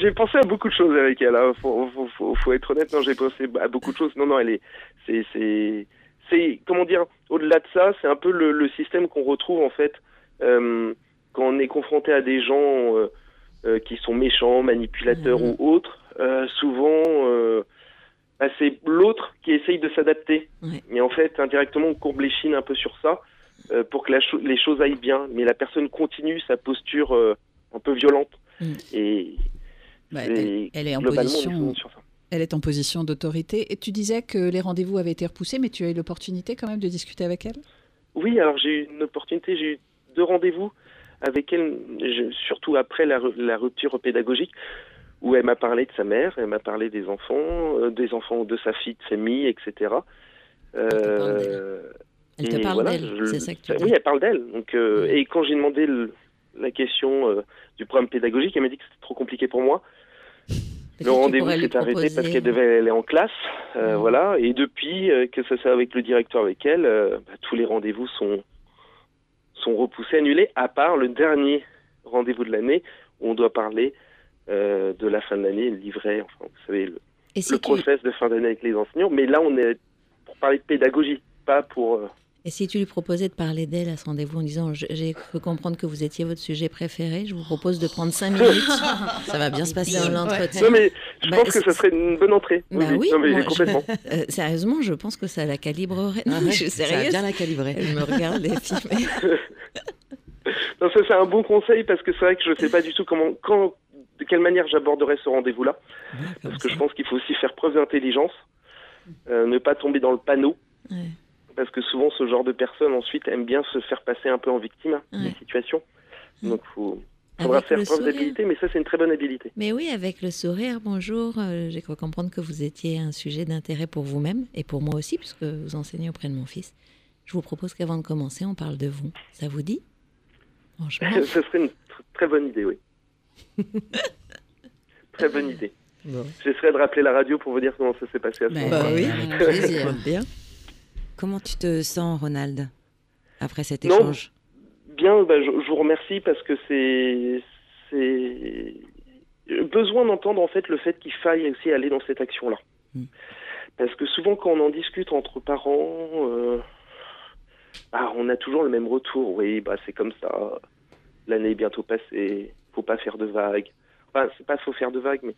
j'ai- pensé à beaucoup de choses avec elle. Hein. Faut, faut, faut, faut être honnête. Non, j'ai pensé à beaucoup de choses. Non, non, elle est, c'est, c'est, c'est, comment dire, au-delà de ça, c'est un peu le, le système qu'on retrouve en fait euh, quand on est confronté à des gens euh, euh, qui sont méchants, manipulateurs Mhm. ou autres. Euh, souvent, euh, bah, c'est l'autre qui essaye de s'adapter. Ouais. Et en fait, indirectement, on courbe les chines un peu sur ça euh, pour que la cho- les choses aillent bien. Mais la personne continue sa posture un peu violente. Mm. Et Bah, et elle, est en position. Elle est en position d'autorité. Et tu disais que les rendez-vous avaient été repoussés, mais tu as eu l'opportunité quand même de discuter avec elle? Oui, alors j'ai eu une opportunité, j'ai eu deux rendez-vous avec elle, je- surtout après la rupture pédagogique, où elle m'a parlé de sa mère, elle m'a parlé des enfants, euh, des enfants de sa fille de etc. te parle Euh, Elle te parle d'elle, je- c'est ça que tu Oui, elle parle d'elle. Donc, euh, Et quand j'ai demandé le- la question euh, du programme pédagogique, elle m'a dit que c'était trop compliqué pour moi. Le rendez-vous s'est arrêté parce qu'elle devait aller en classe, voilà. Et depuis que ça c'est avec le directeur avec elle, bah, tous les rendez-vous sont sont repoussés, annulés, à part le dernier rendez-vous de l'année où on doit parler euh, de la fin de l'année, le livret, enfin vous savez le, Et si le tu- process de fin d'année avec les enseignants. Mais là on est pour parler de pédagogie, pas pour euh, Et si tu lui proposais de parler d'elle à ce rendez-vous en disant J'ai cru comprendre que vous étiez votre sujet préféré, je vous propose de prendre 5 minutes. Ça va bien se passer. dans l'entretien. Non mais je Bah, pense que ça serait une bonne entrée. Bah oui, non, mais moi, je- complètement. Euh, sérieusement, je pense que ça la calibrerait. Non, Ah ouais, je suis ça va bien la calibrer. Elle me regarde les filles. Non, ça c'est un bon conseil parce que c'est vrai que je ne sais pas du tout comment, quand, de quelle manière j'aborderai ce rendez-vous-là. Parce que je pense qu'il faut aussi faire preuve d'intelligence, euh, ne pas tomber dans le panneau. Ouais. Parce que souvent, ce genre de personnes ensuite aiment bien se faire passer un peu en victime Ouais. des situations. Ouais. Donc, il faudra Avec faire preuve d'habilité, mais ça, c'est une très bonne habilité. Mais oui, avec le sourire, bonjour. euh, J'ai cru comprendre que vous étiez un sujet d'intérêt pour vous-même et pour moi aussi, puisque vous enseignez auprès de mon fils. Je vous propose qu'avant de commencer, on parle de vous. Ça vous dit? Franchement. Ce serait une tr- très bonne idée, oui. très bonne idée. J'essaierai de rappeler la radio pour vous dire comment ça s'est passé à ce Ben, moment-là. Bah oui. avec plaisir. bien. Comment tu te sens, Ronald, après cet Non. échange? Bien, bah, je, je vous remercie parce que c'est c'est besoin d'entendre en fait le fait qu'il faille aussi aller dans cette action-là. Mm. Parce que souvent quand on en discute entre parents, euh, bah, on a toujours le même retour. Oui, bah c'est comme ça. L'année est bientôt passée. Faut pas faire de vagues. Enfin, c'est pas faut faire de vagues, mais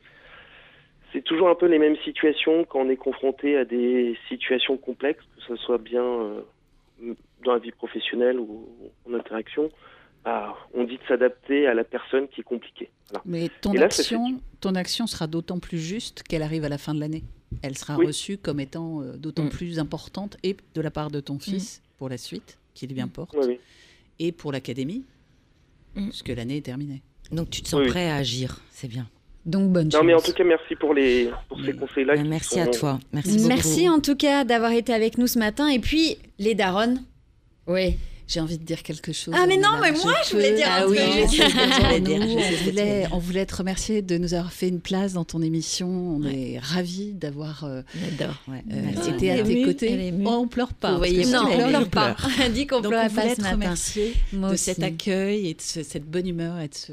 c'est toujours un peu les mêmes situations quand on est confronté à des situations complexes, que ce soit bien euh, dans la vie professionnelle ou en interaction, bah, on dit de s'adapter à la personne qui est compliquée. Voilà. Mais ton là, action, ton action sera d'autant plus juste qu'elle arrive à la fin de l'année. Elle sera Oui. reçue comme étant euh, d'autant Mm. plus importante et de la part de ton fils pour la suite. qu'il bien porte, Oui, oui. et pour l'académie, Mm. puisque l'année est terminée. Donc tu te sens Oui. prêt à agir, c'est bien. Donc bonne Non, chance. mais en tout cas, merci pour, les, pour ces conseils-là. Ben, merci à toi. Merci, beaucoup. Merci en tout cas d'avoir été avec nous ce matin. Et puis, les darons. Oui. J'ai envie de dire quelque chose. Ah, mais non, mais moi, je voulais dire un Ah truc. oui, je sais ce que j'allais dire. Nous, Je on voulait- On te remercier de nous avoir fait une place dans ton émission. On est ravis d'avoir euh, J'adore. Ouais, euh, été à tes côtés. Oh, on pleure pas. Vous voyez Non, on pleure pas. Elle dit qu'on pleure on pas voulait ce te matin. de cet accueil et de ce- cette bonne humeur et de ce,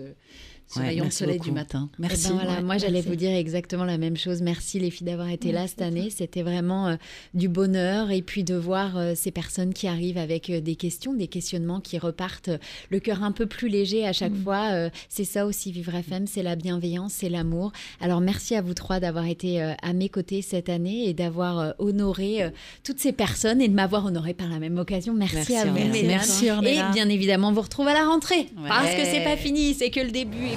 ce rayon de merci soleil beaucoup. du matin. Eh Merci. ben voilà, Ouais, moi j'allais merci. vous dire exactement la même chose. Merci les filles d'avoir été là cette année. C'était vraiment euh, du bonheur et puis de voir euh, ces personnes qui arrivent avec euh, des questions, des questionnements qui repartent le cœur un peu plus léger à chaque fois. Euh, c'est ça aussi Vivre FM, c'est la bienveillance, c'est l'amour. Alors merci à vous trois d'avoir été à mes côtés cette année et d'avoir honoré toutes ces personnes et de m'avoir honoré par la même occasion. Merci, Merci, à vous. Mesdames. Merci, Et bien évidemment, on vous retrouve à la rentrée Ouais. parce que c'est pas fini, c'est que le début.